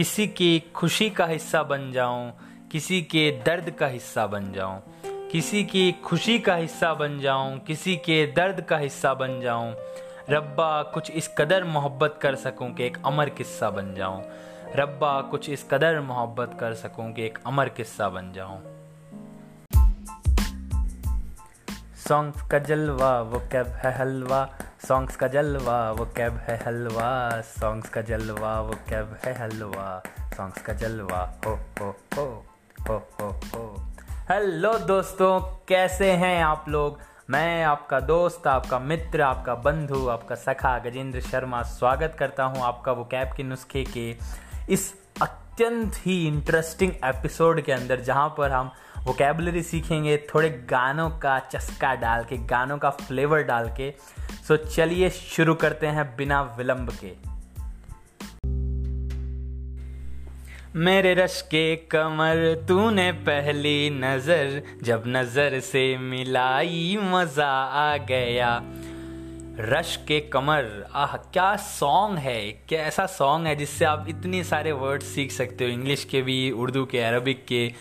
किसी की खुशी का हिस्सा बन जाऊँ, किसी के दर्द का हिस्सा बन जाऊँ, किसी की खुशी का हिस्सा बन जाऊँ, किसी के दर्द का हिस्सा बन जाऊँ, रब्बा कुछ इस कदर मोहब्बत कर सकूँ कि एक अमर किस्सा बन जाऊँ, रब्बा कुछ इस कदर मोहब्बत कर सकूँ कि एक अमर किस्सा बन जाऊँ। सॉन्ग्स का जलवा, वो कैब है हलवा? सॉन्ग्स का जलवा वो कैब है हलवा सॉन्ग्स का जलवा वो कैब है हलवा सॉन्ग्स का जलवा हो हो हो हो हो हो हेलो दोस्तों, कैसे हैं आप लोग? मैं आपका दोस्त, आपका मित्र, आपका बंधु, आपका सखा गजेंद्र शर्मा स्वागत करता हूँ आपका वो कैब के नुस्खे के इस अत्यंत ही इंटरेस्टिंग एपिसोड के अंदर, जहाँ पर हम वोकेबलरी सीखेंगे, थोड़े गानों का चस्का डाल के, गानों का फ्लेवर डाल के। सो चलिए शुरू करते हैं बिना विलंब के। मेरे रश के कमर, तूने पहली नज़र, जब नज़र से मिलाई, मज़ा आ गया। रश के कमर, आह, क्या सॉन्ग है? क्या ऐसा सॉन्ग है जिससे आप इतने सारे वर्ड सीख सकते हो? इंग्लिश के भी, उर्दू के अरबिक के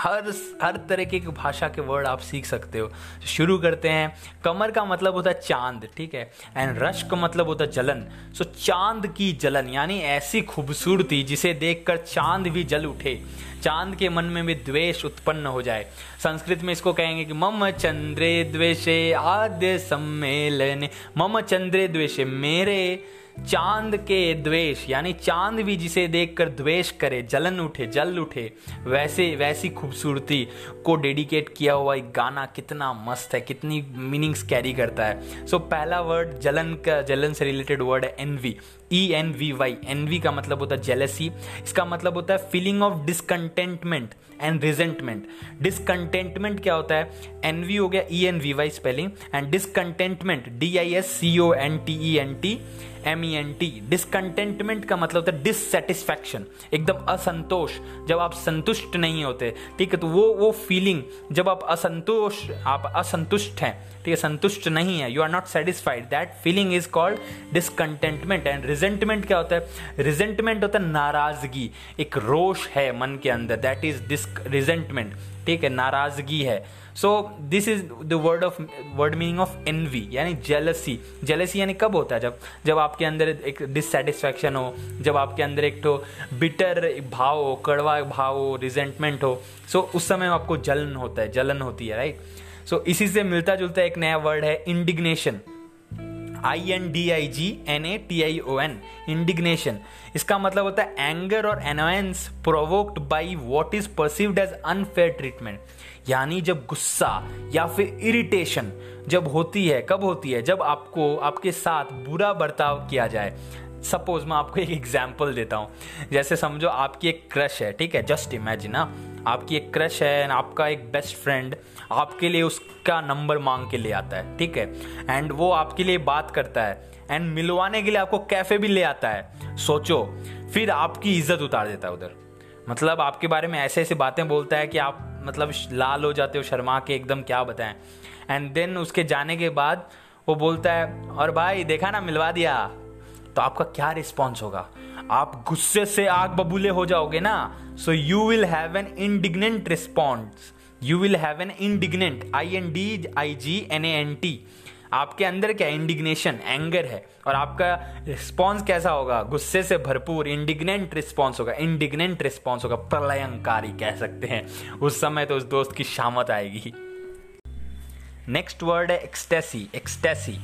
हर हर तरह की भाषा के वर्ड आप सीख सकते हो। शुरू करते हैं, कमर का मतलब होता है चाँद, ठीक है? एंड रश का मतलब होता है जलन। सो चाँद की जलन, यानी ऐसी खूबसूरती जिसे देखकर चाँद भी जल उठे। चाँद के मन में भी द्वेष उत्पन्न हो जाए। संस्कृत में इसको कहेंगे कि मम चंद्रे द्वेषे आद्य सम्मेलन। मम चंद्रे द्वेषे मेरे चाँद के द्वेष यानी चाँद भी जिसे देखकर द्वेष करे जलन उठे जल उठे वैसे वैसी खूबसूरती को डेडिकेट किया हुआ एक गाना कितना मस्त है कितनी मीनिंग्स कैरी करता है। सो so, पहला वर्ड जलन का जलन से रिलेटेड वर्ड है envy E N V Y N V का मतलब होता है जेलसी इसका मतलब होता है feeling of discontentment and resentment discontentment क्या होता है? एन वी हो गया E N V Y spelling and discontentment D I S C O N T E N T M E N T discontentment का मतलब होता है डिससेटिस्फैक्शन एकदम असंतोष. जब आप संतुष्ट नहीं होते, ठीक है तो वो वो फीलिंग जब आप असंतोष, आप असंतुष्ट हैं, ठीक है, संतुष्ट नहीं है you are not satisfied that feeling is called discontentment and resentment क्या होता है? रिजेंटमेंट होता है नाराज़गी। एक रोष है मन के अंदर। दैट इज़ डिस रिजेंटमेंट ठीक है? नाराज़गी है। So this is the word of word meaning of envy यानी जेलसी जेलसी यानी कब होता है? जब जब आपके अंदर एक डिससेटिस्फैक्शन हो जब आपके अंदर एक तो बिटर भाव हो कड़वा भाव हो रिजेंटमेंट हो। सो so, उस समय आपको जलन होता है जलन होती है राइट right? सो so, इसी से मिलता जुलता एक नया वर्ड है indignation I N D I G N A T I O N indignation इसका मतलब होता है एंगर और annoyance provoked by what is perceived as unfair treatment यानी जब गुस्सा या फिर इरिटेशन जब होती है, कब होती है? जब आपको, आपके साथ बुरा बर्ताव किया जाए। सपोज़ मैं आपको एक एग्ज़ाम्पल देता हूँ। जैसे समझो आपकी एक क्रश है, ठीक है? जस्ट इमेजिन ना आपकी एक क्रश है एंड आपका एक बेस्ट फ्रेंड आपके लिए उसका नंबर मांग के ले आता है, ठीक है? एंड वो आपके लिए बात करता है एंड मिलवाने के लिए आपको कैफ़े भी ले आता है। सोचो, फिर आपकी इज़्ज़त उतार देता है उधर। मतलब आपके बारे में ऐसे ऐसे बातें बोलता है कि आप मतलब लाल हो जाते हो, शर्मा के एकदम क्या बताएँ। एंड देन उसके जाने के बाद वो बोलता है, और भाई, देखा ना, मिलवा दिया। तो आपका क्या रिस्पॉन्स होगा? आप गुस्से से आग बबूले हो जाओगे ना? So you will have an indignant response you will have an indignant I N D I G N A N T आपके अंदर क्या इंडिग्नेशन एंगर है। और आपका रिस्पॉन्स कैसा होगा? गुस्से से भरपूर इंडिग्नेंट रिस्पॉन्स होगा। इंडिग्नेंट रिस्पॉन्स होगा। प्रलयंकारी कह सकते हैं। उस समय तो उस दोस्त की शामत आएगी। नेक्स्ट वर्ड है एक्सटेसी एक्सटेसी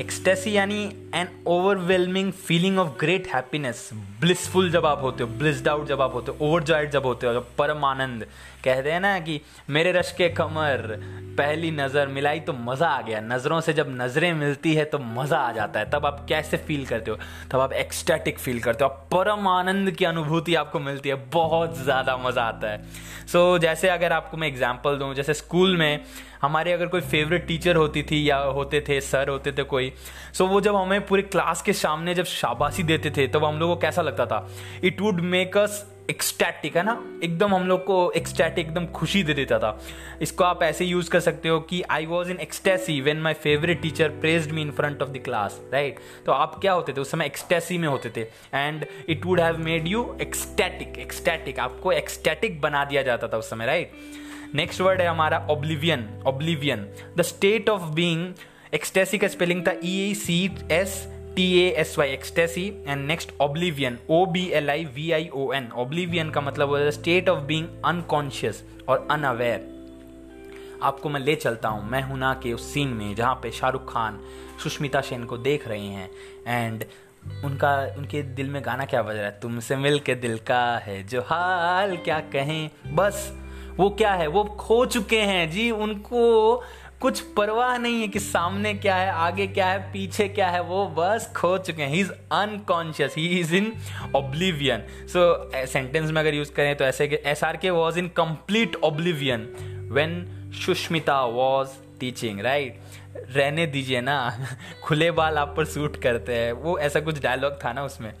एक्सटेसी यानी an overwhelming feeling of great happiness blissful जब आप होते हो ब्लिस्ड आउट जब आप होते हो ओवरजॉयड जब होते हो जब परम आनंद कहते हैं ना कि मेरे रश के कमर पहली नज़र मिलाई तो मज़ा आ गया। नज़रों से जब नज़रें मिलती है तो मज़ा आ जाता है। तब आप कैसे फील करते हो? तब आप एक्सटैटिक फील करते हो। आप परम आनंद की अनुभूति आपको मिलती है। बहुत ज़्यादा मज़ा आता है। सो so, जैसे अगर आपको मैं एग्ज़ाम्पल दूँ जैसे स्कूल में हमारे अगर कोई फेवरेट टीचर होती थी या होते थे सर होते थे कोई सो वो जब हमें पूरे क्लास के सामने जब शाबाशी देते थे, तब हम लोग को कैसा लगता था? It would make us ecstatic है ना? एकदम हम लोग को एक्सटैटिक एकदम खुशी दे देता था। इसको आप ऐसे यूज़ कर सकते हो कि I was in ecstasy when my favourite teacher praised me in front of the class right तो आप क्या होते थे? उस समय एक्सटेसी में होते थे। And it would have made you ecstatic ecstatic आपको एक्सटैटिक बना दिया जाता था उस समय राइट नेक्स्ट वर्ड है हमारा oblivion oblivion the state of being ecstasy का स्पेलिंग था E C S T A S Y ecstasy and next oblivion O B L I V I O N oblivion का मतलब होता है state of being unconscious और unaware आपको मैं ले चलता हूँ, मैं हूँ ना के उस सीन में जहाँ पे शाहरुख खान, सुष्मिता सेन को देख रहे हैं। एंड उनका, उनके दिल में गाना क्या बज रहा है? तुमसे मिल के दिल का है, जो हाल क्या कहें? बस। वो क्या है? वो खो चुके हैं। जी, उनको कुछ परवाह नहीं है कि सामने क्या है, आगे क्या है, पीछे क्या है। वो बस खो चुके हैं। He is unconscious he is in oblivion so sentence में अगर यूज़ करें तो ऐसे S R K was in complete oblivion when Sushmita was teaching right रहने दीजिए ना। खुले बाल आप पर सूट करते हैं। वो ऐसा कुछ डायलॉग था ना उसमें।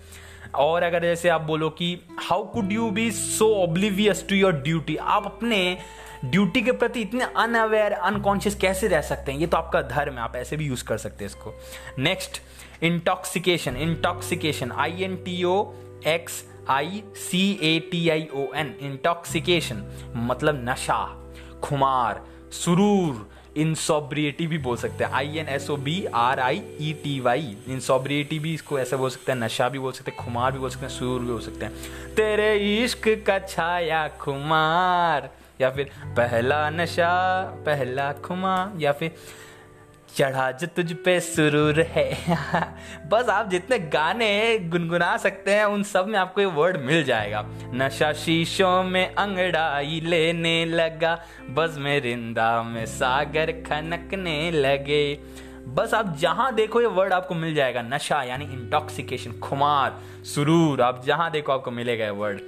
और अगर जैसे आप बोलो कि how could you be so oblivious to your duty आप अपने ड्यूटी के प्रति इतने अनअवेयर अनकॉन्शियस कैसे रह सकते हैं? ये तो आपका धर्म है, आप ऐसे भी यूज़ कर सकते हैं इसको। Next intoxication intoxication I N T O X I C A T I O N intoxication मतलब नशा, खुमार, सुरूर इनसोब्रिएटी भी बोल सकते हैं। I N S O B R I E T Y insobriety भी इसको ऐसा बोल सकते हैं, नशा भी बोल सकते हैं, खुमार भी बोल सकते हैं, सूर भी बोल सकते हैं। तेरे इश्क का छाया खुमार, या फिर पहला नशा, पहला खुमार, या फिर चढ़ा जो तुझ पे सुरूर है। बस आप जितने गाने गुनगुना सकते हैं, उन सब में आपको ये वर्ड मिल जाएगा। नशा शीशों में अंगड़ाई लेने लगा, बस में रिंदा में सागर खनकने लगे। बस आप जहाँ देखो ये वर्ड आपको मिल जाएगा, नशा यानी इंटॉक्सिकेशन खुमार, सुरूर। आप जहाँ देखो आपको मिलेगा ये वर्ड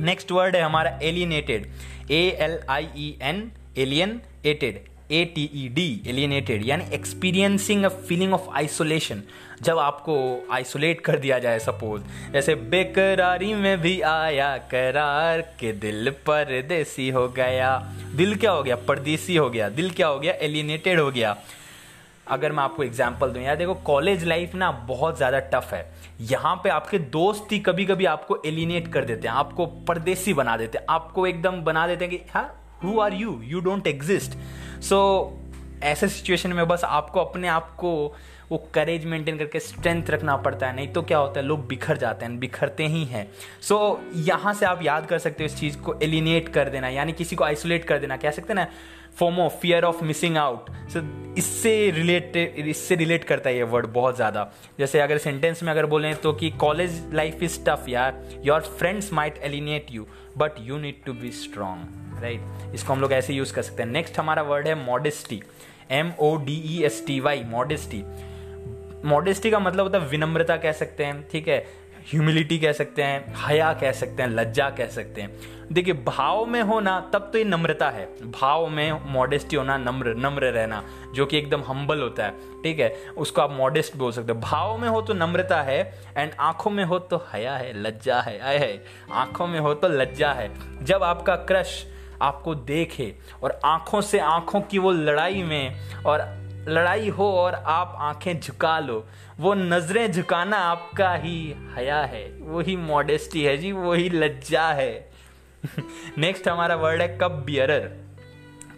नेक्स्ट वर्ड है हमारा alienated A L I E N alienated A T E D alienated यानी experiencing a feeling of isolation जब आपको आइसोलेट कर दिया जाए सपोज़ जैसे बेकरारी में भी आया, करार के दिल परदेसी हो गया। दिल क्या हो गया? परदेसी हो गया। दिल क्या हो गया? एलियनेटेड हो गया। अगर मैं आपको एग्ज़ाम्पल दूँ, यार देखो कॉलेज लाइफ ना बहुत ज़्यादा टफ है। यहाँ पे आपके दोस्त ही कभी कभी आपको एलिनेट कर देते हैं, आपको परदेसी बना देते हैं, आपको एकदम बना देते हैं कि हाँ who are you you don't exist so ऐसे सिचुएशन में बस आपको अपने आप को वो करेज मेंटेन करके स्ट्रेंथ रखना पड़ता है। नहीं तो क्या होता है लोग बिखर जाते हैं बिखरते ही हैं। सो so, यहाँ से आप याद कर सकते हो इस चीज़ को एलिनेट कर देना यानी किसी को आइसोलेट कर देना। कह सकते हैं ना FOMO fear of missing out so इससे रिलेटेड इससे रिलेट करता है ये वर्ड बहुत ज़्यादा। जैसे अगर सेंटेंस में अगर बोलें तो कि कॉलेज लाइफ इज़ टफ यार। Your friends might alienate you but you need to be strong right इसको हम लोग ऐसे यूज़ कर सकते हैं। नेक्स्ट हमारा वर्ड है modesty M O D E S T Y modesty modesty का मतलब होता है विनम्रता कह सकते हैं, ठीक है? ह्यूमिलिटी कह सकते हैं, हया कह सकते हैं, लज्जा कह सकते हैं। देखिए, भाव में होना, तब तो ये नम्रता है। भाव में मॉडेस्टी होना, नम्र नम्र रहना, जो कि एकदम हम्बल होता है। ठीक है? उसको आप मॉडेस्ट बोल सकते हो। भाव में हो तो नम्रता है एंड आँखों में हो तो हया है, लज्जा है, आय है आँखों में हो तो लज्जा है। जब आपका क्रश आपको देखे, और आँखों से आँखों की वो लड़ाई में, और लड़ाई हो और आप आँखें झुका लो, वो नज़रें झुकाना आपका ही हया है, वही मॉडेस्टी है जी, वही लज्जा है। नेक्स्ट हमारा वर्ड है cup bearer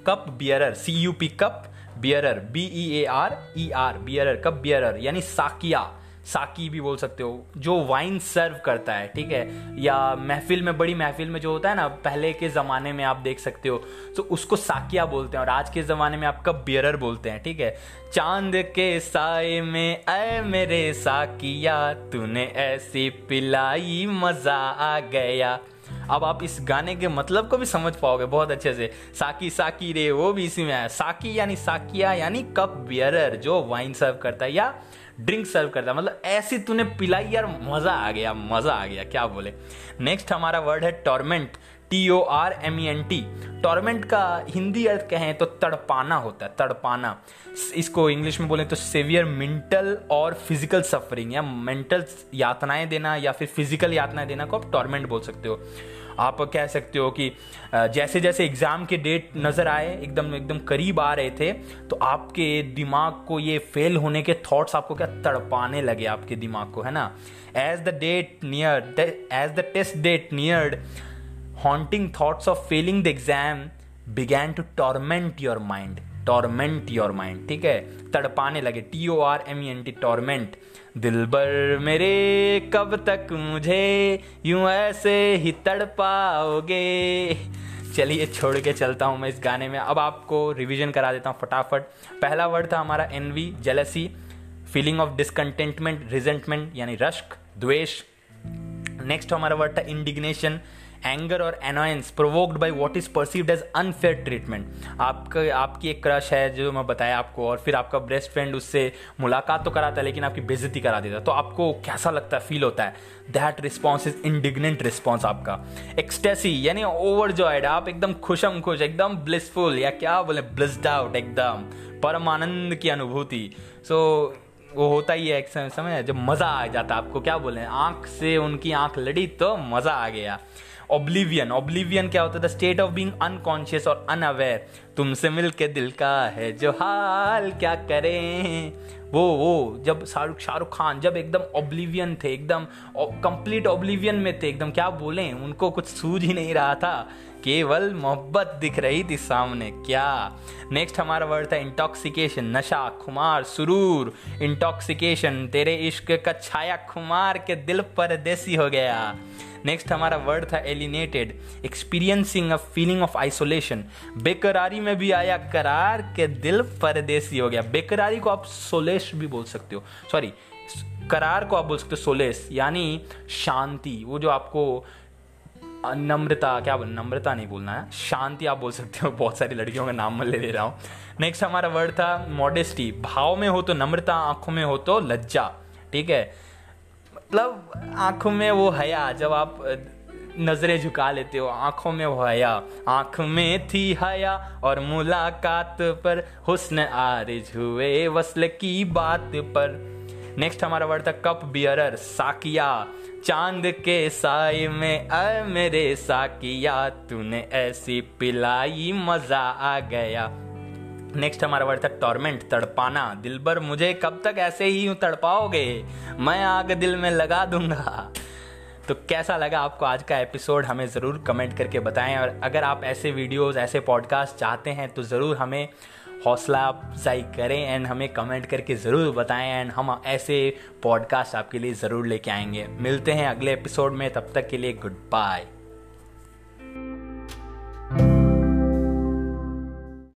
cup bearer C U P cup bearer B E A R E R bearer cup bearer यानी साकिया। साकी भी बोल सकते हो, जो वाइन सर्व करता है, ठीक है? या महफिल में, बड़ी महफिल में जो होता है ना, पहले के ज़माने में आप देख सकते हो तो उसको साकिया बोलते हैं, और आज के ज़माने में आप कब बियरर बोलते हैं, ठीक है? चाँद के साय में अय मेरे साकिया, तूने ऐसी पिलाई, मज़ा आ गया। अब आप इस गाने के मतलब को भी समझ पाओगे बहुत अच्छे से। साकी साकी रे, वो भी इसी में है। साकी यानी साकिया, यानी कप बियरर जो वाइन सर्व करता है, या ड्रिंक सर्व करता। मतलब ऐसी तूने पिलाई यार, मज़ा आ गया, मज़ा आ गया, क्या बोले। नेक्स्ट हमारा वर्ड है torment T O R M E N T torment का हिंदी अर्थ कहें तो तड़पाना होता है, तड़पाना। इसको इंग्लिश में बोले तो सेवियर मेंटल और फ़िज़िकल सफरिंग या मेंटल यातनाएँ देना या फिर फ़िज़िकल यातनाएँ देना को आप टॉर्मेंट बोल सकते हो। आप कह सकते हो कि जैसे जैसे एग्ज़ाम के डेट नज़र आए, एकदम एकदम करीब आ रहे थे तो आपके दिमाग को ये फेल होने के थॉट्स आपको क्या तड़पाने लगे आपके दिमाग को, है ना? As the date near as the test date neared haunting thoughts of failing the exam began to torment your mind. Torment your mind ठीक है? तड़पाने लगे T O R M N T torment दिल बर मेरे, कब तक मुझे यूँ ऐसे ही तड़पाओगे? चलिए, छोड़ के चलता हूँ मैं इस गाने में। अब आपको रिवीजन करा देता हूँ फटाफट। पहला वर्ड था हमारा envy jealousy feeling of discontentment resentment यानी रश्क, द्वेष। नेक्स्ट हमारा वर्ड था इंडिग्नेशन एंगर और annoyance provoked by what is perceived as unfair treatment आपका आपकी एक क्रश है जो मैं बताया आपको और फिर आपका बेस्ट फ्रेंड उससे मुलाकात तो कराता है लेकिन आपकी बेजती करा देता है। तो आपको कैसा लगता है फील होता है? That response is indignant response आपका। एक्सटेसी यानी ओवर जॉयड आप एकदम खुशम खुश एकदम ब्लिसफुल या क्या बोले ब्लिस्ड आउट एकदम। परम आनंद की अनुभूति। सो so, वो होता ही है एक समय जब मज़ा आ जाता है आपको क्या बोले आँख से उनकी आँख लड़ी तो मज़ा आ गया। ओब्लिवियन ऑब्लिवियन क्या होता है? The state of being unconscious और अनअवेयर तुमसे मिल के दिल का है जो हाल, क्या करें? वो वो, जब शाहरुख शाहरुख खान जब एकदम ओब्लिवियन थे, एकदम कंप्लीट ओब्लिवियन में थे, एकदम क्या बोले? उनको कुछ सूझ ही नहीं रहा था। केवल मोहब्बत दिख रही थी सामने, क्या? नेक्स्ट हमारा वर्ड था इंटॉक्सिकेशन नशा, खुमार, सुरूर। इंटॉक्सिकेशन तेरे इश्क का छाया खुमार के दिल पर देसी हो गया। नेक्स्ट हमारा वर्ड था alienated experiencing a feeling of isolation बेकरारी में भी आया करार के दिल परदेसी हो गया। बेकरारी को आप सोलेश भी बोल सकते हो। सॉरी करार को आप बोल सकते हो सोलेस यानी शांति। वो जो आपको नम्रता, क्या बोल, नम्रता नहीं बोलना है, शांति आप बोल सकते हो। बहुत सारी लड़कियों का नाम मैं ले ले रहा हूँ। नेक्स्ट हमारा वर्ड था मॉडेस्टी भाव में हो तो नम्रता, आँखों में हो तो लज्जा। ठीक है? मतलब आँखों में वो हया, जब आप नज़रें झुका लेते हो, आँखों में वो हया, आँख में थी हया, और मुलाकात पर हुस्न आरिज हुए, वसल की बात पर। नेक्स्ट हमारा वर्ड था कप बियरर साकिया। चाँद के साय में, अ मेरे साकिया, तूने ऐसी पिलाई, मज़ा आ गया। नेक्स्ट हमारा वर्ड था टॉर्मेंट तड़पाना। दिल भर मुझे कब तक ऐसे ही तड़पाओगे? मैं आग दिल में लगा दूँगा। तो कैसा लगा आपको आज का एपिसोड? हमें ज़रूर कमेंट करके बताएँ और अगर आप ऐसे वीडियोस, ऐसे पॉडकास्ट चाहते हैं तो ज़रूर हमें हौसला अफजाई करें एंड हमें कमेंट करके ज़रूर बताएँ एंड हम ऐसे पॉडकास्ट आपके लिए ज़रूर लेके आएँगे। मिलते हैं अगले एपिसोड में, तब तक के लिए गुड बाय